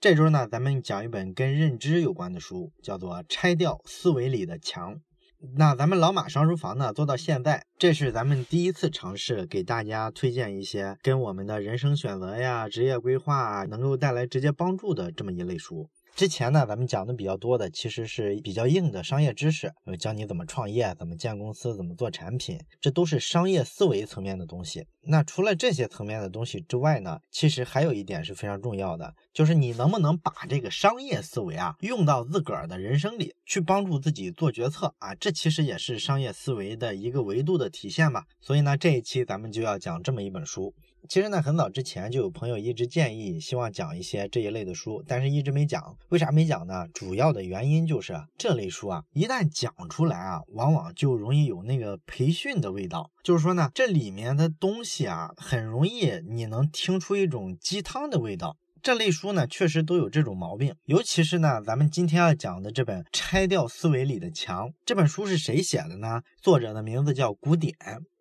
这周呢，咱们讲一本跟认知有关的书，叫做《拆掉思维里的墙》。那咱们老马上书房呢，做到现在，这是咱们第一次尝试给大家推荐一些跟我们的人生选择呀、职业规划能够带来直接帮助的这么一类书。之前呢，咱们讲的比较多的其实是比较硬的商业知识，教你怎么创业、怎么建公司、怎么做产品，这都是商业思维层面的东西。那除了这些层面的东西之外呢，其实还有一点是非常重要的，就是你能不能把这个商业思维啊用到自个儿的人生里，去帮助自己做决策啊，这其实也是商业思维的一个维度的体现吧。所以呢，这一期咱们就要讲这么一本书。其实呢，很早之前就有朋友一直建议，希望讲一些这一类的书，但是一直没讲。为啥没讲呢？主要的原因就是这类书啊，一旦讲出来啊，往往就容易有那个培训的味道。就是说呢，这里面的东西啊，很容易你能听出一种鸡汤的味道。这类书呢，确实都有这种毛病。尤其是呢，咱们今天要讲的这本《拆掉思维里的墙》这本书是谁写的呢？作者的名字叫古典。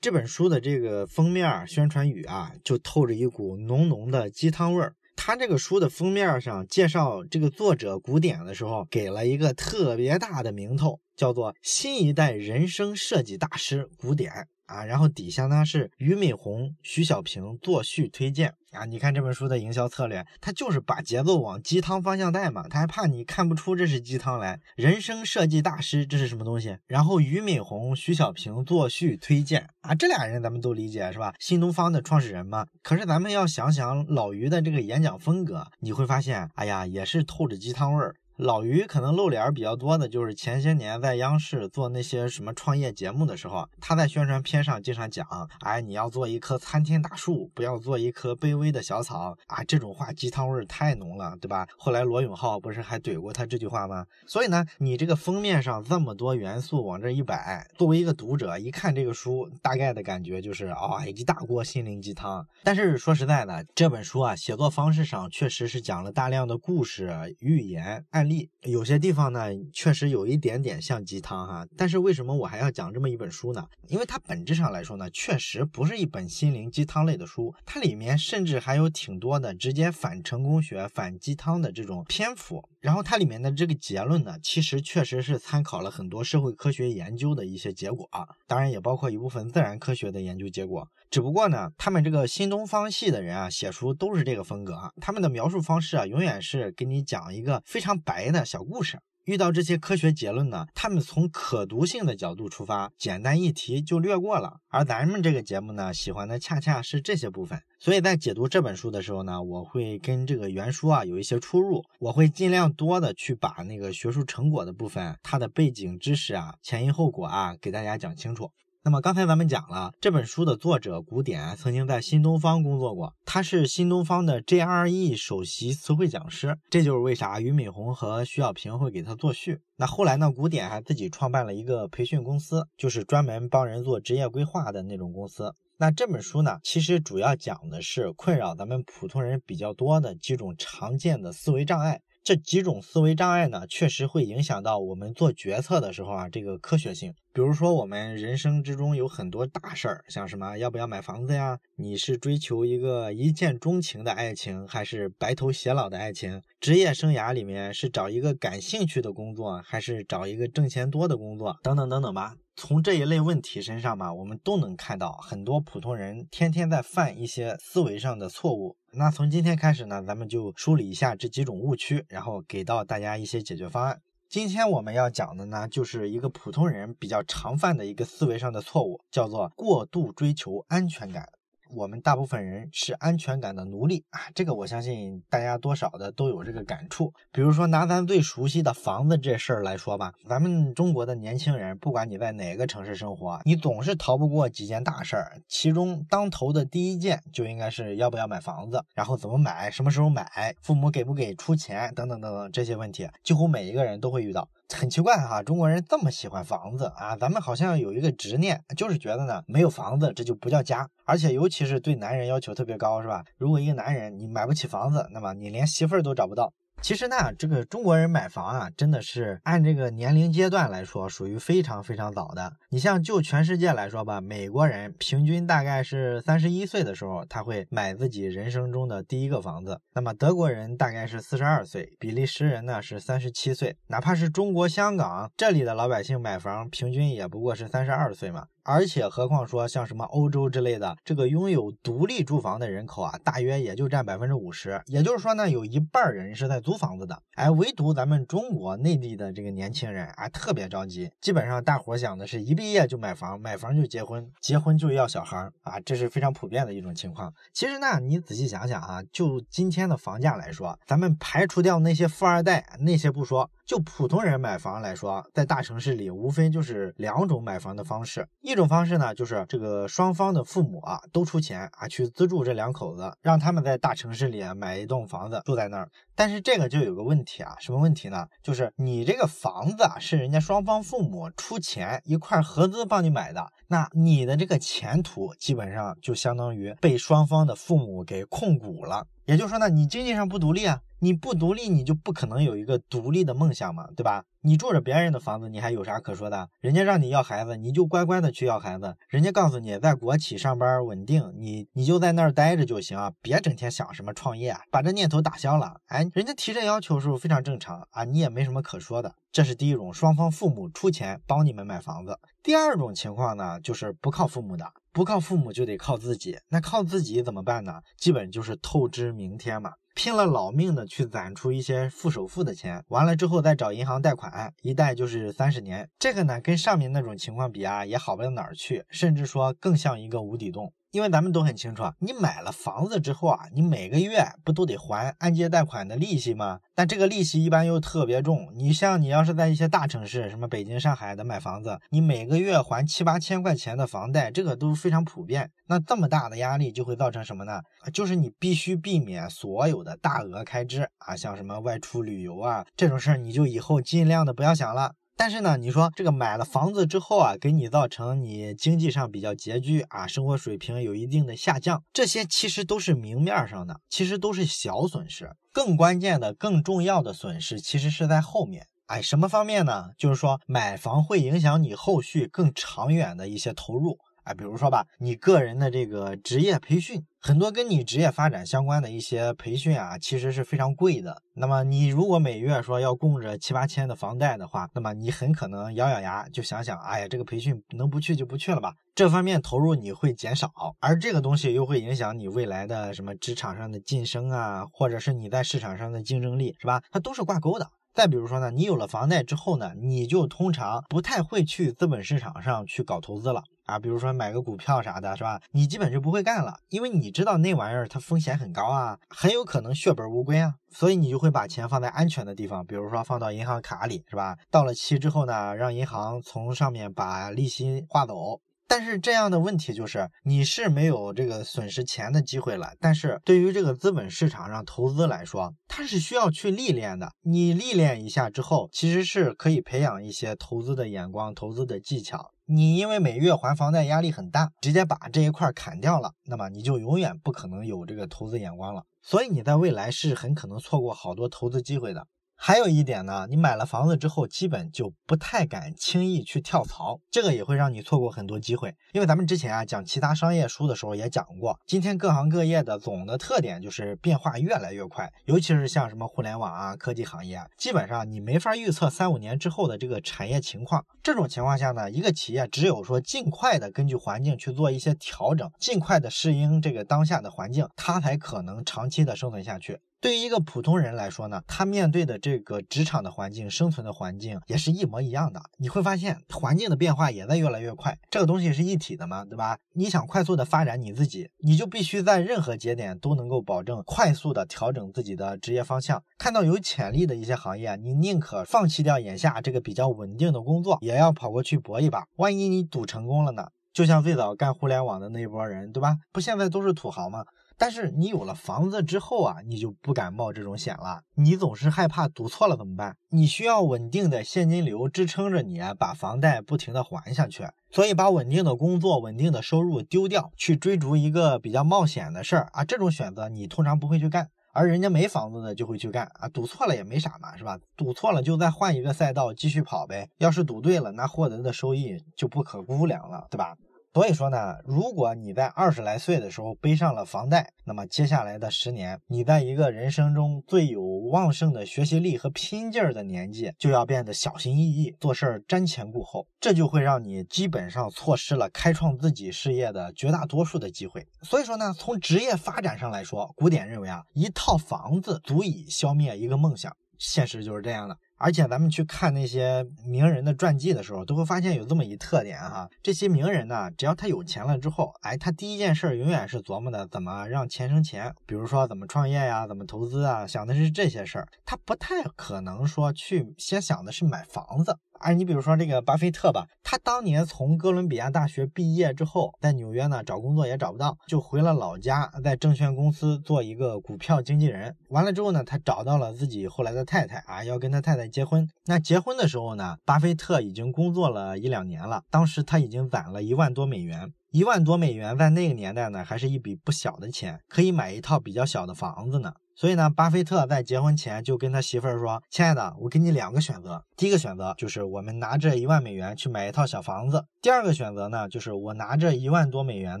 这本书的这个封面宣传语啊，就透着一股浓浓的鸡汤味儿。他这个书的封面上介绍这个作者古典的时候，给了一个特别大的名头，叫做“新一代人生设计大师古典”。啊，然后底下呢是俞敏洪、徐小平作序推荐啊。你看这本书的营销策略，他就是把节奏往鸡汤方向带嘛，他还怕你看不出这是鸡汤来。人生设计大师这是什么东西？然后俞敏洪、徐小平作序推荐啊，这俩人咱们都理解是吧？新东方的创始人嘛。可是咱们要想想老俞的这个演讲风格，你会发现，哎呀，也是透着鸡汤味儿。老于可能露脸比较多的，就是前些年在央视做那些什么创业节目的时候，他在宣传片上经常讲，哎，你要做一棵参天大树，不要做一棵卑微的小草啊，这种话鸡汤味儿太浓了，对吧？后来罗永浩不是还怼过他这句话吗？所以呢，你这个封面上这么多元素往这一摆，作为一个读者一看这个书，大概的感觉就是啊，一大锅心灵鸡汤。但是说实在的，这本书啊，写作方式上确实是讲了大量的故事、寓言、案例。有些地方呢，确实有一点点像鸡汤哈，但是为什么我还要讲这么一本书呢？因为它本质上来说呢，确实不是一本心灵鸡汤类的书，它里面甚至还有挺多的直接反成功学、反鸡汤的这种篇幅。然后它里面的这个结论呢，其实确实是参考了很多社会科学研究的一些结果啊，当然也包括一部分自然科学的研究结果。只不过呢，他们这个新东方系的人啊，写书都是这个风格啊，他们的描述方式啊，永远是给你讲一个非常白的小故事。遇到这些科学结论呢，他们从可读性的角度出发，简单一提就略过了。而咱们这个节目呢，喜欢的恰恰是这些部分。所以在解读这本书的时候呢，我会跟这个原书啊有一些出入，我会尽量多的去把那个学术成果的部分，它的背景知识啊、前因后果啊，给大家讲清楚。那么刚才咱们讲了，这本书的作者古典曾经在新东方工作过，他是新东方的 GRE 首席词汇讲师，这就是为啥俞敏洪和徐小平会给他作序。那后来呢，古典还自己创办了一个培训公司，就是专门帮人做职业规划的那种公司。那这本书呢，其实主要讲的是困扰咱们普通人比较多的几种常见的思维障碍。这几种思维障碍呢，确实会影响到我们做决策的时候啊，这个科学性。比如说，我们人生之中有很多大事儿，像什么要不要买房子呀？你是追求一个一见钟情的爱情，还是白头偕老的爱情？职业生涯里面是找一个感兴趣的工作，还是找一个挣钱多的工作？等等等等吧。从这一类问题身上吧，我们都能看到很多普通人天天在犯一些思维上的错误。那从今天开始呢，咱们就梳理一下这几种误区，然后给到大家一些解决方案。今天我们要讲的呢，就是一个普通人比较常犯的一个思维上的错误，叫做过度追求安全感。我们大部分人是安全感的奴隶啊，这个我相信大家多少的都有这个感触。比如说拿咱最熟悉的房子这事儿来说吧，咱们中国的年轻人，不管你在哪个城市生活，你总是逃不过几件大事儿。其中当头的第一件就应该是要不要买房子，然后怎么买，什么时候买，父母给不给出钱，等等等等这些问题，几乎每一个人都会遇到。很奇怪哈，中国人这么喜欢房子啊，咱们好像有一个执念，就是觉得呢，没有房子这就不叫家，而且尤其是对男人要求特别高，是吧？如果一个男人你买不起房子，那么你连媳妇儿都找不到。其实呢，这个中国人买房啊，真的是按这个年龄阶段来说，属于非常非常早的。你像就全世界来说吧，美国人平均大概是三十一岁的时候，他会买自己人生中的第一个房子。那么德国人大概是四十二岁，比利时人呢是三十七岁。哪怕是中国香港这里的老百姓买房，平均也不过是三十二岁嘛。而且，何况说像什么欧洲之类的，这个拥有独立住房的人口啊，大约也就占百分之五十。也就是说呢，有一半人是在租房子的。哎，唯独咱们中国内地的这个年轻人啊，特别着急。基本上大伙想的是一毕业就买房，买房就结婚，结婚就要小孩啊，这是非常普遍的一种情况。其实呢，你仔细想想啊，就今天的房价来说，咱们排除掉那些富二代那些不说，就普通人买房来说，在大城市里无非就是两种买房的方式。一种方式呢，就是这个双方的父母啊都出钱啊去资助这两口子，让他们在大城市里啊买一栋房子住在那儿。但是这个就有个问题啊，什么问题呢？就是你这个房子啊是人家双方父母出钱一块合资帮你买的，那你的这个前途基本上就相当于被双方的父母给控股了。也就是说呢，你经济上不独立啊。你不独立，你就不可能有一个独立的梦想嘛，对吧？你住着别人的房子，你还有啥可说的？人家让你要孩子，你就乖乖的去要孩子。人家告诉你在国企上班稳定，你你就在那儿待着就行，别整天想什么创业，把这念头打消了。哎，人家提这要求是不是非常正常啊，你也没什么可说的。这是第一种，双方父母出钱帮你们买房子。第二种情况呢，就是不靠父母的，不靠父母就得靠自己。那靠自己怎么办呢？基本就是透支明天嘛。拼了老命的去攒出一些付首付的钱，完了之后再找银行贷款，一贷就是三十年。这个呢，跟上面那种情况比啊，也好不到哪儿去，甚至说更像一个无底洞。因为咱们都很清楚啊，你买了房子之后啊，你每个月不都得还按揭贷款的利息吗？但这个利息一般又特别重。你像你要是在一些大城市，什么北京、上海的买房子，你每个月还七八千块钱的房贷，这个都非常普遍。那这么大的压力就会造成什么呢？就是你必须避免所有的大额开支啊，像什么外出旅游啊这种事儿，你就以后尽量的不要想了。但是呢，你说这个买了房子之后啊，给你造成你经济上比较拮据啊，生活水平有一定的下降，这些其实都是明面上的，其实都是小损失。更关键的、更重要的损失，其实是在后面。哎，什么方面呢？就是说买房会影响你后续更长远的一些投入。哎，比如说吧，你个人的这个职业培训，很多跟你职业发展相关的一些培训啊，其实是非常贵的。那么你如果每月说要供着七八千的房贷的话，那么你很可能咬咬牙就想想，哎呀，这个培训能不去就不去了吧。这方面投入你会减少，而这个东西又会影响你未来的什么职场上的晋升啊，或者是你在市场上的竞争力，是吧？它都是挂钩的。再比如说呢，你有了房贷之后呢，你就通常不太会去资本市场上去搞投资了啊，比如说买个股票啥的，是吧？你基本就不会干了，因为你知道那玩意儿它风险很高啊，很有可能血本无归啊，所以你就会把钱放在安全的地方，比如说放到银行卡里，是吧？到了期之后呢，让银行从上面把利息划走。但是这样的问题就是，你是没有这个损失钱的机会了。但是对于这个资本市场上投资来说，它是需要去历练的。你历练一下之后，其实是可以培养一些投资的眼光、投资的技巧。你因为每月还房贷压力很大，直接把这一块砍掉了，那么你就永远不可能有这个投资眼光了。所以你在未来是很可能错过好多投资机会的。还有一点呢，你买了房子之后，基本就不太敢轻易去跳槽，这个也会让你错过很多机会。因为咱们之前啊讲其他商业书的时候也讲过，今天各行各业的总的特点就是变化越来越快，尤其是像什么互联网啊、科技行业，基本上你没法预测三五年之后的这个产业情况。这种情况下呢，一个企业只有说尽快的根据环境去做一些调整，尽快的适应这个当下的环境，它才可能长期的生存下去。对于一个普通人来说呢，他面对的这个职场的环境、生存的环境也是一模一样的。你会发现，环境的变化也在越来越快，这个东西是一体的嘛，对吧？你想快速的发展你自己，你就必须在任何节点都能够保证快速的调整自己的职业方向。看到有潜力的一些行业，你宁可放弃掉眼下这个比较稳定的工作，也要跑过去搏一把。万一你赌成功了呢？就像最早干互联网的那一波人，对吧？不现在都是土豪吗？但是你有了房子之后啊，你就不敢冒这种险了。你总是害怕赌错了怎么办？你需要稳定的现金流支撑着你，把房贷不停的还下去。所以把稳定的工作、稳定的收入丢掉，去追逐一个比较冒险的事儿啊，这种选择你通常不会去干。而人家没房子的就会去干啊，赌错了也没啥嘛，是吧？赌错了就再换一个赛道继续跑呗。要是赌对了，那获得的收益就不可估量了，对吧？所以说呢，如果你在二十来岁的时候背上了房贷，那么接下来的十年，你在一个人生中最有旺盛的学习力和拼劲儿的年纪，就要变得小心翼翼，做事儿瞻前顾后，这就会让你基本上错失了开创自己事业的绝大多数的机会。所以说呢，从职业发展上来说，古典认为啊，一套房子足以消灭一个梦想，现实就是这样的。而且咱们去看那些名人的传记的时候，都会发现有这么一特点哈，这些名人呢，只要他有钱了之后，哎，他第一件事永远是琢磨的怎么让钱生钱，比如说怎么创业呀，怎么投资啊，想的是这些事儿，他不太可能说去先想的是买房子。哎，你比如说这个巴菲特吧，他当年从哥伦比亚大学毕业之后，在纽约呢找工作也找不到，就回了老家，在证券公司做一个股票经纪人。完了之后呢，他找到了自己后来的太太啊，要跟他太太结婚。那结婚的时候呢，巴菲特已经工作了一两年了，当时他已经攒了一万多美元，一万多美元在那个年代呢，还是一笔不小的钱，可以买一套比较小的房子呢。所以呢，巴菲特在结婚前就跟他媳妇儿说：“亲爱的，我给你两个选择。第一个选择就是我们拿这一万美元去买一套小房子；第二个选择呢，就是我拿这一万多美元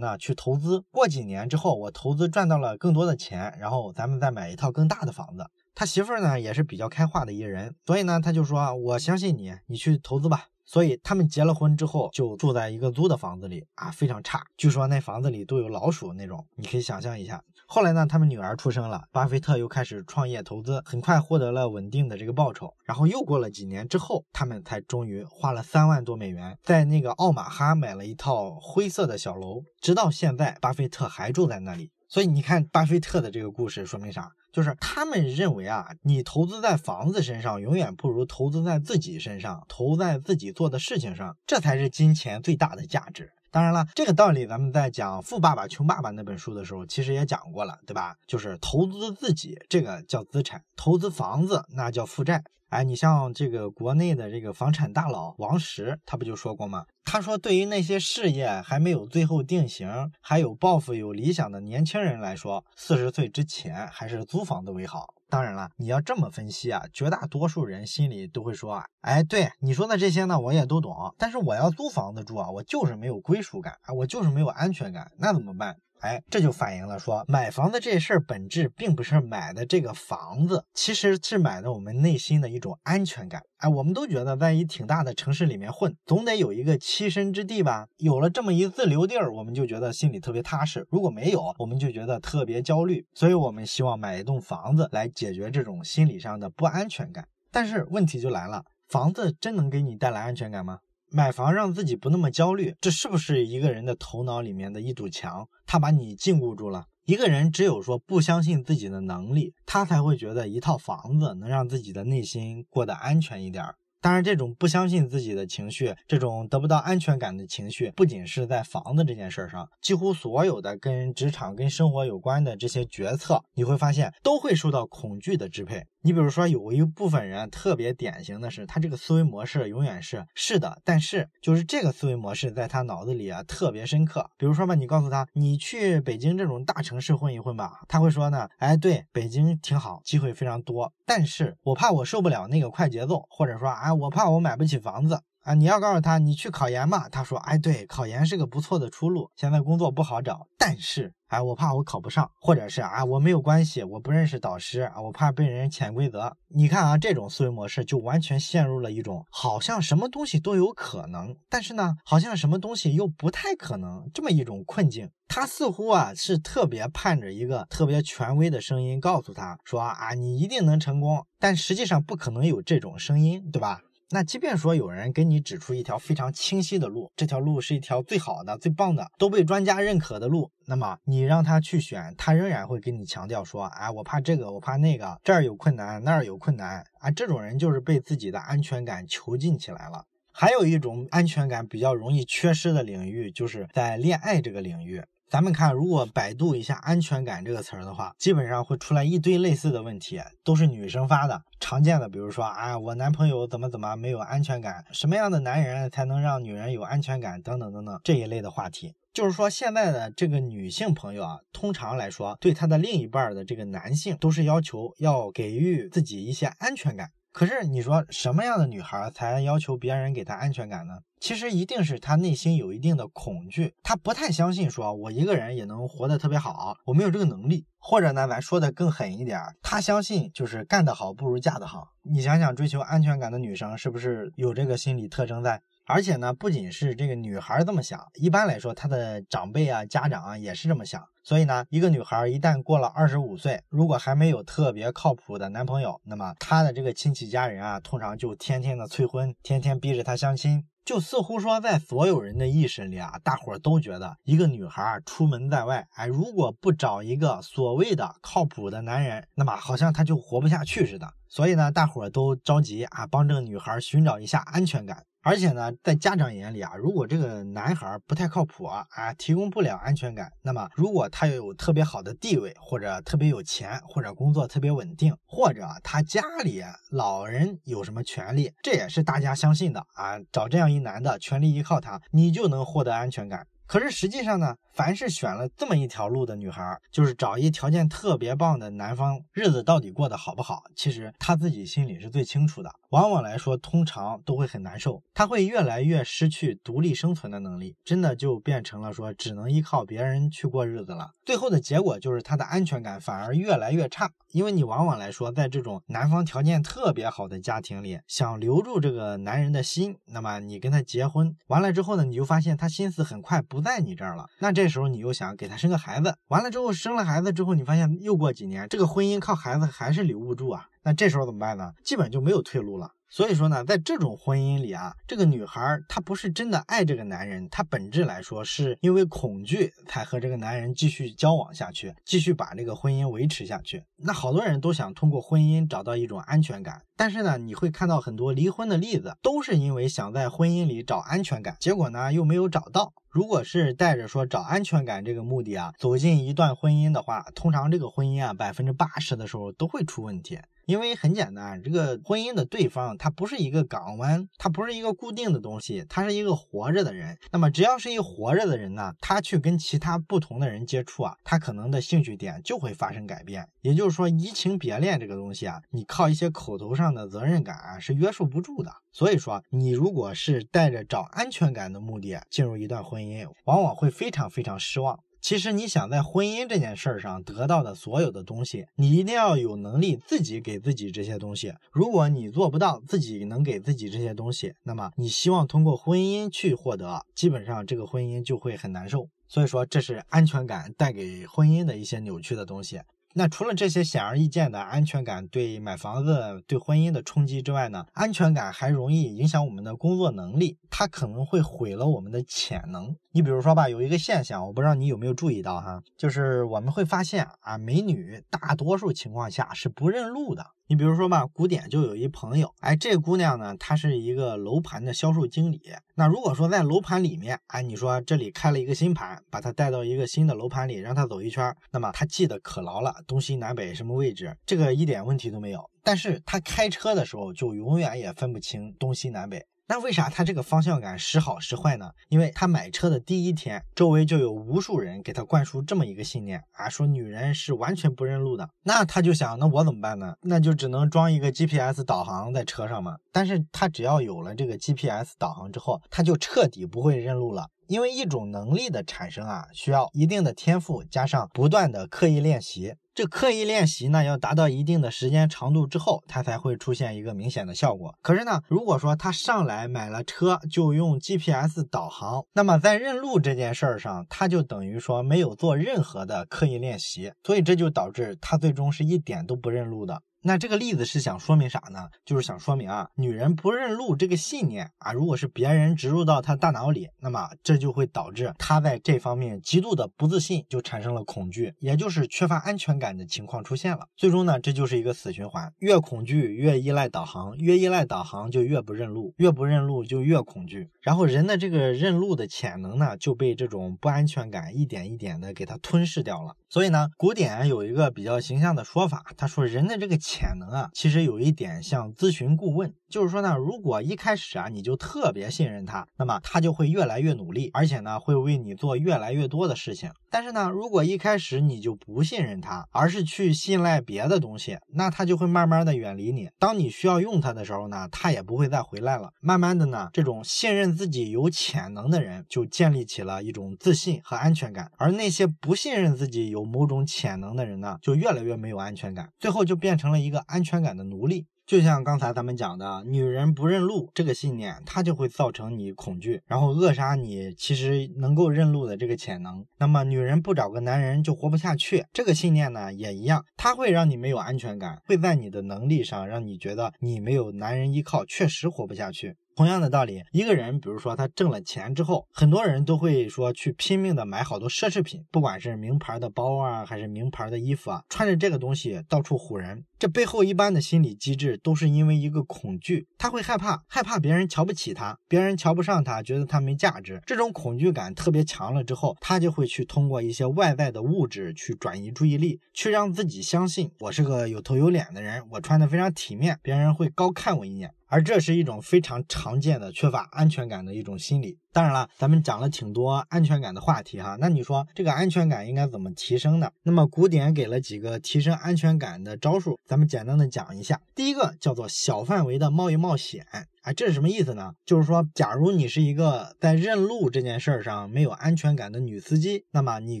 呢去投资。过几年之后，我投资赚到了更多的钱，然后咱们再买一套更大的房子。”他媳妇儿呢也是比较开化的一人，所以呢，他就说：“我相信你，你去投资吧。”所以他们结了婚之后，就住在一个租的房子里啊，非常差。据说那房子里都有老鼠那种，你可以想象一下。后来呢，他们女儿出生了，巴菲特又开始创业投资，很快获得了稳定的这个报酬。然后又过了几年之后，他们才终于花了三万多美元，在那个奥马哈买了一套灰色的小楼。直到现在，巴菲特还住在那里。所以你看，巴菲特的这个故事说明啥？就是他们认为啊，你投资在房子身上，永远不如投资在自己身上，投在自己做的事情上，这才是金钱最大的价值。当然了，这个道理咱们在讲《富爸爸穷爸爸》那本书的时候，其实也讲过了，对吧？就是投资自己，这个叫资产；投资房子，那叫负债。哎，你像这个国内的这个房产大佬王石，他不就说过吗？他说，对于那些事业还没有最后定型，还有抱负、有理想的年轻人来说，四十岁之前还是租房子为好。当然了，你要这么分析啊，绝大多数人心里都会说啊，哎，对你说的这些呢，我也都懂。但是我要租房子住啊，我就是没有归属感啊，我就是没有安全感，那怎么办？哎，这就反映了说，买房子这事儿本质并不是买的这个房子，其实是买的我们内心的一种安全感。哎，我们都觉得在一挺大的城市里面混，总得有一个栖身之地吧？有了这么一自留地儿，我们就觉得心里特别踏实。如果没有，我们就觉得特别焦虑。所以，我们希望买一栋房子来解决这种心理上的不安全感。但是问题就来了，房子真能给你带来安全感吗？买房让自己不那么焦虑，这是不是一个人的头脑里面的一堵墙？他把你禁锢住了。一个人只有说不相信自己的能力，他才会觉得一套房子能让自己的内心过得安全一点。当然，这种不相信自己的情绪，这种得不到安全感的情绪，不仅是在房子这件事上，几乎所有的跟职场、跟生活有关的这些决策，你会发现都会受到恐惧的支配。你比如说，有一部分人特别典型的是，他这个思维模式永远是是的，但是就是这个思维模式在他脑子里啊特别深刻。比如说吧，你告诉他，你去北京这种大城市混一混吧，他会说呢，哎，对，北京挺好，机会非常多，但是我怕我受不了那个快节奏，或者说啊，我怕我买不起房子。啊，你要告诉他你去考研嘛，他说，哎，对，考研是个不错的出路，现在工作不好找，但是，哎，我怕我考不上，或者是啊，我没有关系，我不认识导师啊，我怕被人潜规则。你看啊，这种思维模式就完全陷入了一种好像什么东西都有可能，但是呢，好像什么东西又不太可能这么一种困境。他似乎啊是特别盼着一个特别权威的声音告诉他说啊，你一定能成功，但实际上不可能有这种声音，对吧？那即便说有人给你指出一条非常清晰的路，这条路是一条最好的、最棒的、都被专家认可的路，那么你让他去选，他仍然会跟你强调说：“哎，我怕这个，我怕那个，这儿有困难，那儿有困难。”啊，这种人就是被自己的安全感囚禁起来了。还有一种安全感比较容易缺失的领域，就是在恋爱这个领域。咱们看，如果百度一下“安全感”这个词儿的话，基本上会出来一堆类似的问题，都是女生发的，常见的，比如说啊，我男朋友怎么怎么没有安全感，什么样的男人才能让女人有安全感，等等等等这一类的话题。就是说，现在的这个女性朋友啊，通常来说，对她的另一半的这个男性，都是要求要给予自己一些安全感。可是你说什么样的女孩才要求别人给她安全感呢？其实一定是她内心有一定的恐惧，她不太相信说我一个人也能活得特别好，我没有这个能力。或者呢，咱说的更狠一点，她相信就是干得好不如嫁得好。你想想，追求安全感的女生是不是有这个心理特征在？而且呢，不仅是这个女孩这么想，一般来说，她的长辈啊、家长啊也是这么想。所以呢，一个女孩一旦过了二十五岁，如果还没有特别靠谱的男朋友，那么她的这个亲戚家人啊，通常就天天的催婚，天天逼着她相亲，就似乎说在所有人的意识里啊，大伙都觉得一个女孩出门在外，哎，如果不找一个所谓的靠谱的男人，那么好像她就活不下去似的。所以呢，大伙都着急啊，帮这个女孩寻找一下安全感。而且呢，在家长眼里啊，如果这个男孩不太靠谱啊啊，提供不了安全感，那么如果他有特别好的地位，或者特别有钱，或者工作特别稳定，或者他家里老人有什么权利，这也是大家相信的啊。找这样一男的，全力依靠他，你就能获得安全感。可是实际上呢，凡是选了这么一条路的女孩，就是找一条件特别棒的男方，日子到底过得好不好，其实她自己心里是最清楚的。往往来说，通常都会很难受，她会越来越失去独立生存的能力，真的就变成了说只能依靠别人去过日子了。最后的结果就是她的安全感反而越来越差，因为你往往来说，在这种男方条件特别好的家庭里，想留住这个男人的心，那么你跟他结婚完了之后呢，你就发现他心思很快不。在你这儿了，那这这时候你又想给他生个孩子，完了之后生了孩子之后，你发现又过几年，这个婚姻靠孩子还是留不住啊，那这时候怎么办呢？基本就没有退路了。所以说呢，在这种婚姻里啊，这个女孩她不是真的爱这个男人，她本质来说是因为恐惧才和这个男人继续交往下去，继续把这个婚姻维持下去。那好多人都想通过婚姻找到一种安全感，但是呢，你会看到很多离婚的例子，都是因为想在婚姻里找安全感，结果呢又没有找到。如果是带着说找安全感这个目的啊，走进一段婚姻的话，通常这个婚姻啊，百分之八十的时候都会出问题。因为很简单，这个婚姻的对方他不是一个港湾，他不是一个固定的东西，他是一个活着的人。那么只要是一活着的人呢，他去跟其他不同的人接触啊，他可能的兴趣点就会发生改变。也就是说，移情别恋这个东西啊，你靠一些口头上的责任感啊是约束不住的。所以说，你如果是带着找安全感的目的进入一段婚姻，往往会非常非常失望。其实你想在婚姻这件事儿上得到的所有的东西，你一定要有能力自己给自己这些东西。如果你做不到自己能给自己这些东西，那么你希望通过婚姻去获得，基本上这个婚姻就会很难受。所以说，这是安全感带给婚姻的一些扭曲的东西。那除了这些显而易见的安全感对买房子、对婚姻的冲击之外呢？安全感还容易影响我们的工作能力，它可能会毁了我们的潜能。你比如说吧，有一个现象，我不知道你有没有注意到哈，就是我们会发现啊，美女大多数情况下是不认路的。你比如说吧，古典就有一朋友，哎，这姑娘呢，她是一个楼盘的销售经理。那如果说在楼盘里面，哎，你说这里开了一个新盘，把她带到一个新的楼盘里，让她走一圈，那么她记得可牢了，东西南北什么位置，这个一点问题都没有。但是她开车的时候，就永远也分不清东西南北。那为啥他这个方向感时好时坏呢？因为他买车的第一天，周围就有无数人给他灌输这么一个信念啊，说女人是完全不认路的。那他就想，那我怎么办呢？那就只能装一个 GPS 导航在车上嘛。但是他只要有了这个 GPS 导航之后，他就彻底不会认路了。因为一种能力的产生啊，需要一定的天赋，加上不断的刻意练习。这刻意练习呢，要达到一定的时间长度之后，它才会出现一个明显的效果。可是呢，如果说他上来买了车就用 GPS 导航，那么在认路这件事儿上，他就等于说没有做任何的刻意练习，所以这就导致他最终是一点都不认路的。那这个例子是想说明啥呢？就是想说明啊，女人不认路这个信念啊，如果是别人植入到她大脑里，那么这就会导致她在这方面极度的不自信，就产生了恐惧，也就是缺乏安全感的情况出现了。最终呢，这就是一个死循环，越恐惧越依赖导航，越依赖导航就越不认路，越不认路就越恐惧，然后人的这个认路的潜能呢，就被这种不安全感一点一点的给它吞噬掉了。所以呢，古典有一个比较形象的说法，他说人的这个。潜能啊，其实有一点像咨询顾问，就是说呢，如果一开始啊你就特别信任他，那么他就会越来越努力，而且呢会为你做越来越多的事情。但是呢，如果一开始你就不信任他，而是去信赖别的东西，那他就会慢慢的远离你。当你需要用他的时候呢，他也不会再回来了。慢慢的呢，这种信任自己有潜能的人，就建立起了一种自信和安全感，而那些不信任自己有某种潜能的人呢，就越来越没有安全感，最后就变成了一个安全感的奴隶。就像刚才咱们讲的，女人不认路这个信念，它就会造成你恐惧，然后扼杀你其实能够认路的这个潜能。那么，女人不找个男人就活不下去，这个信念呢也一样，它会让你没有安全感，会在你的能力上让你觉得你没有男人依靠，确实活不下去。同样的道理，一个人，比如说他挣了钱之后，很多人都会说去拼命的买好多奢侈品，不管是名牌的包啊，还是名牌的衣服啊，穿着这个东西到处唬人。这背后一般的心理机制都是因为一个恐惧，他会害怕，害怕别人瞧不起他，别人瞧不上他，觉得他没价值。这种恐惧感特别强了之后，他就会去通过一些外在的物质去转移注意力，去让自己相信我是个有头有脸的人，我穿的非常体面，别人会高看我一眼。而这是一种非常常见的缺乏安全感的一种心理。当然了，咱们讲了挺多安全感的话题哈，那你说这个安全感应该怎么提升呢？那么古典给了几个提升安全感的招数，咱们简单的讲一下。第一个叫做小范围的冒一冒险。哎，这是什么意思呢？就是说，假如你是一个在认路这件事儿上没有安全感的女司机，那么你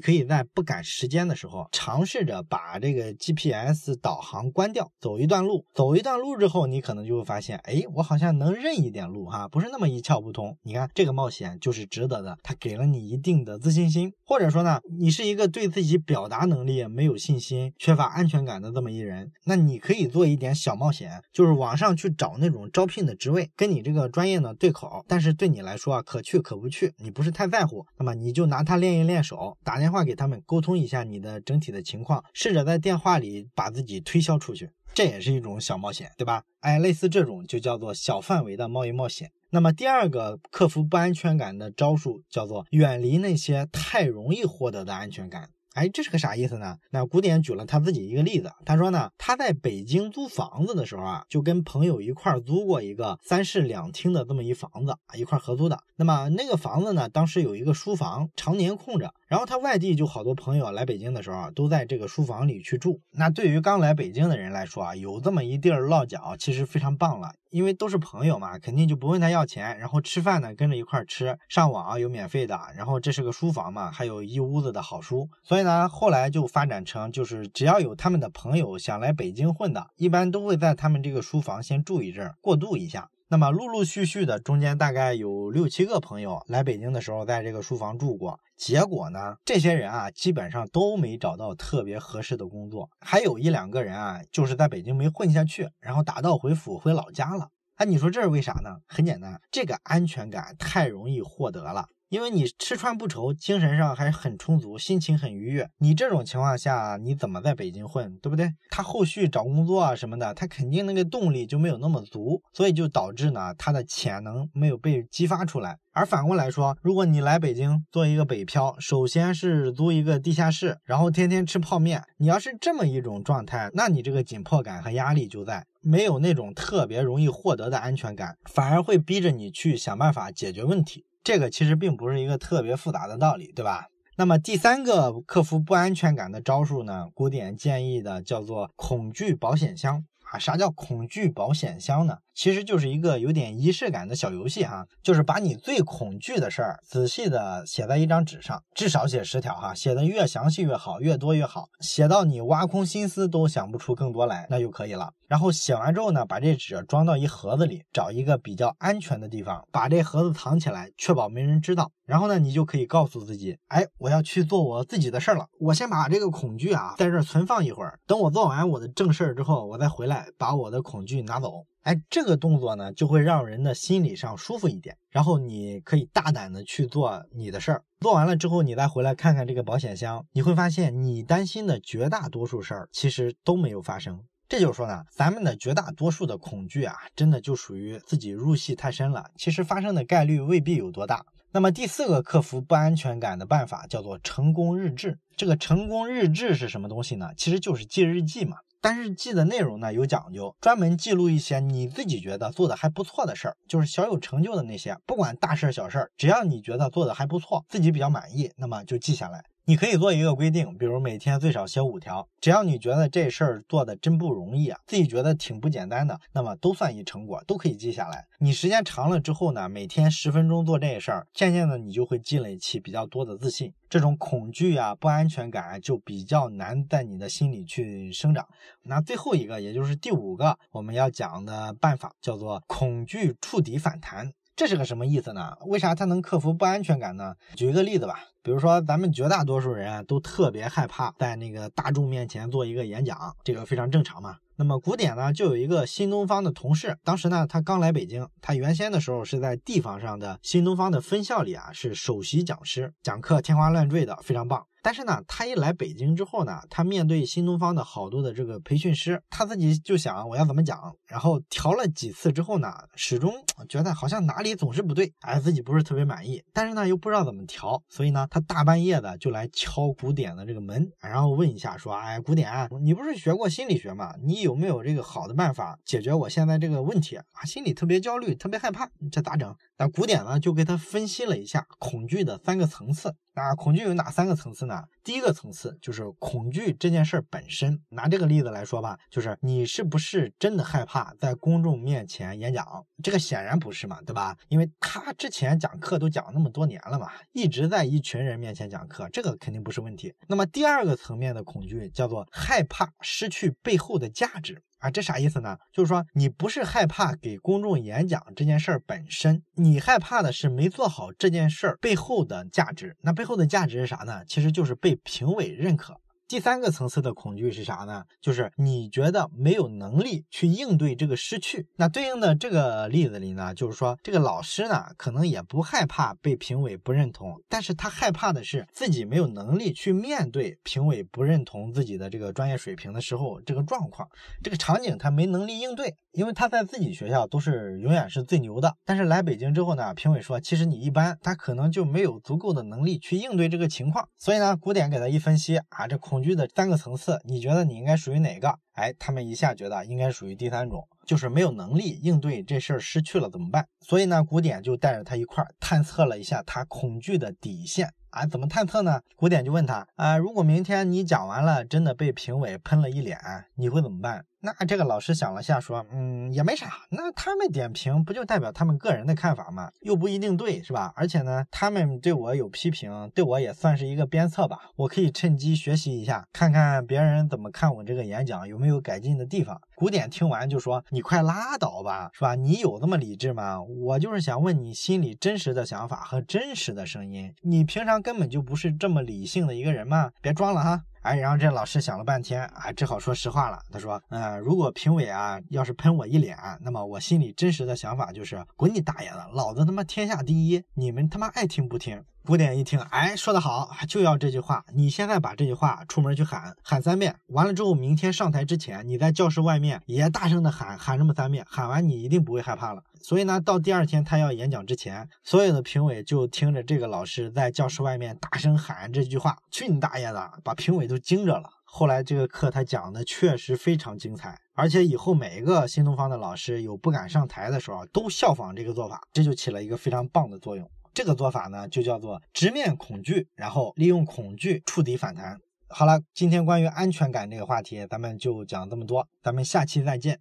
可以在不赶时间的时候，尝试着把这个 GPS 导航关掉，走一段路。走一段路之后，你可能就会发现，哎，我好像能认一点路哈，不是那么一窍不通。你看这个冒险就是值得的，它给了你一定的自信心。或者说呢，你是一个对自己表达能力没有信心、缺乏安全感的这么一人，那你可以做一点小冒险，就是网上去找那种招聘的职位。跟你这个专业呢对口，但是对你来说啊可去可不去，你不是太在乎，那么你就拿它练一练手，打电话给他们沟通一下你的整体的情况，试着在电话里把自己推销出去，这也是一种小冒险，对吧？哎，类似这种就叫做小范围的贸易冒险。那么第二个克服不安全感的招数叫做远离那些太容易获得的安全感。哎，这是个啥意思呢？那古典举了他自己一个例子，他说呢，他在北京租房子的时候啊，就跟朋友一块租过一个三室两厅的这么一房子啊，一块合租的。那么那个房子呢，当时有一个书房，常年空着。然后他外地就好多朋友来北京的时候啊，都在这个书房里去住。那对于刚来北京的人来说啊，有这么一地儿落脚，其实非常棒了，因为都是朋友嘛，肯定就不问他要钱。然后吃饭呢，跟着一块吃，上网有免费的。然后这是个书房嘛，还有一屋子的好书。所以呢，后来就发展成，就是只要有他们的朋友想来北京混的，一般都会在他们这个书房先住一阵，过渡一下。那么陆陆续续的，中间大概有六七个朋友来北京的时候，在这个书房住过。结果呢，这些人啊，基本上都没找到特别合适的工作。还有一两个人啊，就是在北京没混下去，然后打道回府回老家了。哎，你说这是为啥呢？很简单，这个安全感太容易获得了。因为你吃穿不愁，精神上还很充足，心情很愉悦。你这种情况下，你怎么在北京混，对不对？他后续找工作啊什么的，他肯定那个动力就没有那么足，所以就导致呢，他的潜能没有被激发出来。而反过来说，如果你来北京做一个北漂，首先是租一个地下室，然后天天吃泡面，你要是这么一种状态，那你这个紧迫感和压力就在，没有那种特别容易获得的安全感，反而会逼着你去想办法解决问题。这个其实并不是一个特别复杂的道理，对吧？那么第三个克服不安全感的招数呢？古典建议的叫做恐惧保险箱啊。啥叫恐惧保险箱呢？其实就是一个有点仪式感的小游戏哈，就是把你最恐惧的事儿仔细的写在一张纸上，至少写十条哈，写的越详细越好，越多越好，写到你挖空心思都想不出更多来，那就可以了。然后写完之后呢，把这纸装到一盒子里，找一个比较安全的地方，把这盒子藏起来，确保没人知道。然后呢，你就可以告诉自己，哎，我要去做我自己的事儿了。我先把这个恐惧啊，在这存放一会儿，等我做完我的正事儿之后，我再回来把我的恐惧拿走。哎，这个动作呢，就会让人的心理上舒服一点。然后你可以大胆的去做你的事儿，做完了之后，你再回来看看这个保险箱，你会发现你担心的绝大多数事儿其实都没有发生。这就是说呢，咱们的绝大多数的恐惧啊，真的就属于自己入戏太深了，其实发生的概率未必有多大。那么第四个克服不安全感的办法叫做成功日志。这个成功日志是什么东西呢？其实就是记日记嘛。但是记的内容呢有讲究，专门记录一些你自己觉得做的还不错的事儿，就是小有成就的那些，不管大事小事儿，只要你觉得做的还不错，自己比较满意，那么就记下来。你可以做一个规定，比如每天最少写五条，只要你觉得这事儿做的真不容易啊，自己觉得挺不简单的，那么都算一成果，都可以记下来。你时间长了之后呢，每天十分钟做这事儿，渐渐的你就会积累起比较多的自信，这种恐惧啊、不安全感就比较难在你的心里去生长。那最后一个，也就是第五个我们要讲的办法，叫做恐惧触底反弹。这是个什么意思呢？为啥它能克服不安全感呢？举一个例子吧，比如说咱们绝大多数人啊都特别害怕在那个大众面前做一个演讲，这个非常正常嘛。那么古典呢，就有一个新东方的同事，当时呢他刚来北京，他原先的时候是在地方上的新东方的分校里啊，是首席讲师，讲课天花乱坠的，非常棒。但是呢，他一来北京之后呢，他面对新东方的好多的这个培训师，他自己就想我要怎么讲，然后调了几次之后呢，始终觉得好像哪里总是不对，哎，自己不是特别满意，但是呢又不知道怎么调，所以呢，他大半夜的就来敲古典的这个门，然后问一下说，哎，古典，你不是学过心理学吗？你有没有这个好的办法解决我现在这个问题啊？心里特别焦虑，特别害怕，这咋整？那古典呢就给他分析了一下恐惧的三个层次。那恐惧有哪三个层次呢？啊第一个层次就是恐惧这件事儿本身。拿这个例子来说吧，就是你是不是真的害怕在公众面前演讲？这个显然不是嘛，对吧？因为他之前讲课都讲那么多年了嘛，一直在一群人面前讲课，这个肯定不是问题。那么第二个层面的恐惧叫做害怕失去背后的价值。啊，这啥意思呢？就是说，你不是害怕给公众演讲这件事儿本身，你害怕的是没做好这件事儿背后的价值。那背后的价值是啥呢？其实就是被评委认可。第三个层次的恐惧是啥呢？就是你觉得没有能力去应对这个失去。那对应的这个例子里呢，就是说这个老师呢，可能也不害怕被评委不认同，但是他害怕的是自己没有能力去面对评委不认同自己的这个专业水平的时候这个状况，这个场景他没能力应对，因为他在自己学校都是永远是最牛的，但是来北京之后呢，评委说其实你一般，他可能就没有足够的能力去应对这个情况，所以呢，古典给他一分析啊，这恐。惧的三个层次，你觉得你应该属于哪个？哎，他们一下觉得应该属于第三种，就是没有能力应对这事儿，失去了怎么办？所以呢，古典就带着他一块儿探测了一下他恐惧的底线啊，怎么探测呢？古典就问他啊，如果明天你讲完了，真的被评委喷了一脸，你会怎么办？那这个老师想了下，说，嗯，也没啥。那他们点评不就代表他们个人的看法吗？又不一定对，是吧？而且呢，他们对我有批评，对我也算是一个鞭策吧。我可以趁机学习一下，看看别人怎么看我这个演讲，有没有改进的地方。古典听完就说：“你快拉倒吧，是吧？你有那么理智吗？我就是想问你心里真实的想法和真实的声音。你平常根本就不是这么理性的一个人吗？别装了哈。”哎，然后这老师想了半天，啊，只好说实话了。他说：“嗯，如果评委啊要是喷我一脸，那么我心里真实的想法就是滚你大爷的，老子他妈天下第一，你们他妈爱听不听。”古典一听，哎，说得好，就要这句话。你现在把这句话出门去喊，喊三遍，完了之后，明天上台之前，你在教室外面也大声的喊，喊这么三遍，喊完你一定不会害怕了。所以呢，到第二天他要演讲之前，所有的评委就听着这个老师在教室外面大声喊这句话：“去你大爷的！”把评委都惊着了。后来这个课他讲的确实非常精彩，而且以后每一个新东方的老师有不敢上台的时候，都效仿这个做法，这就起了一个非常棒的作用。这个做法呢，就叫做直面恐惧，然后利用恐惧触底反弹。好了，今天关于安全感这个话题，咱们就讲这么多，咱们下期再见。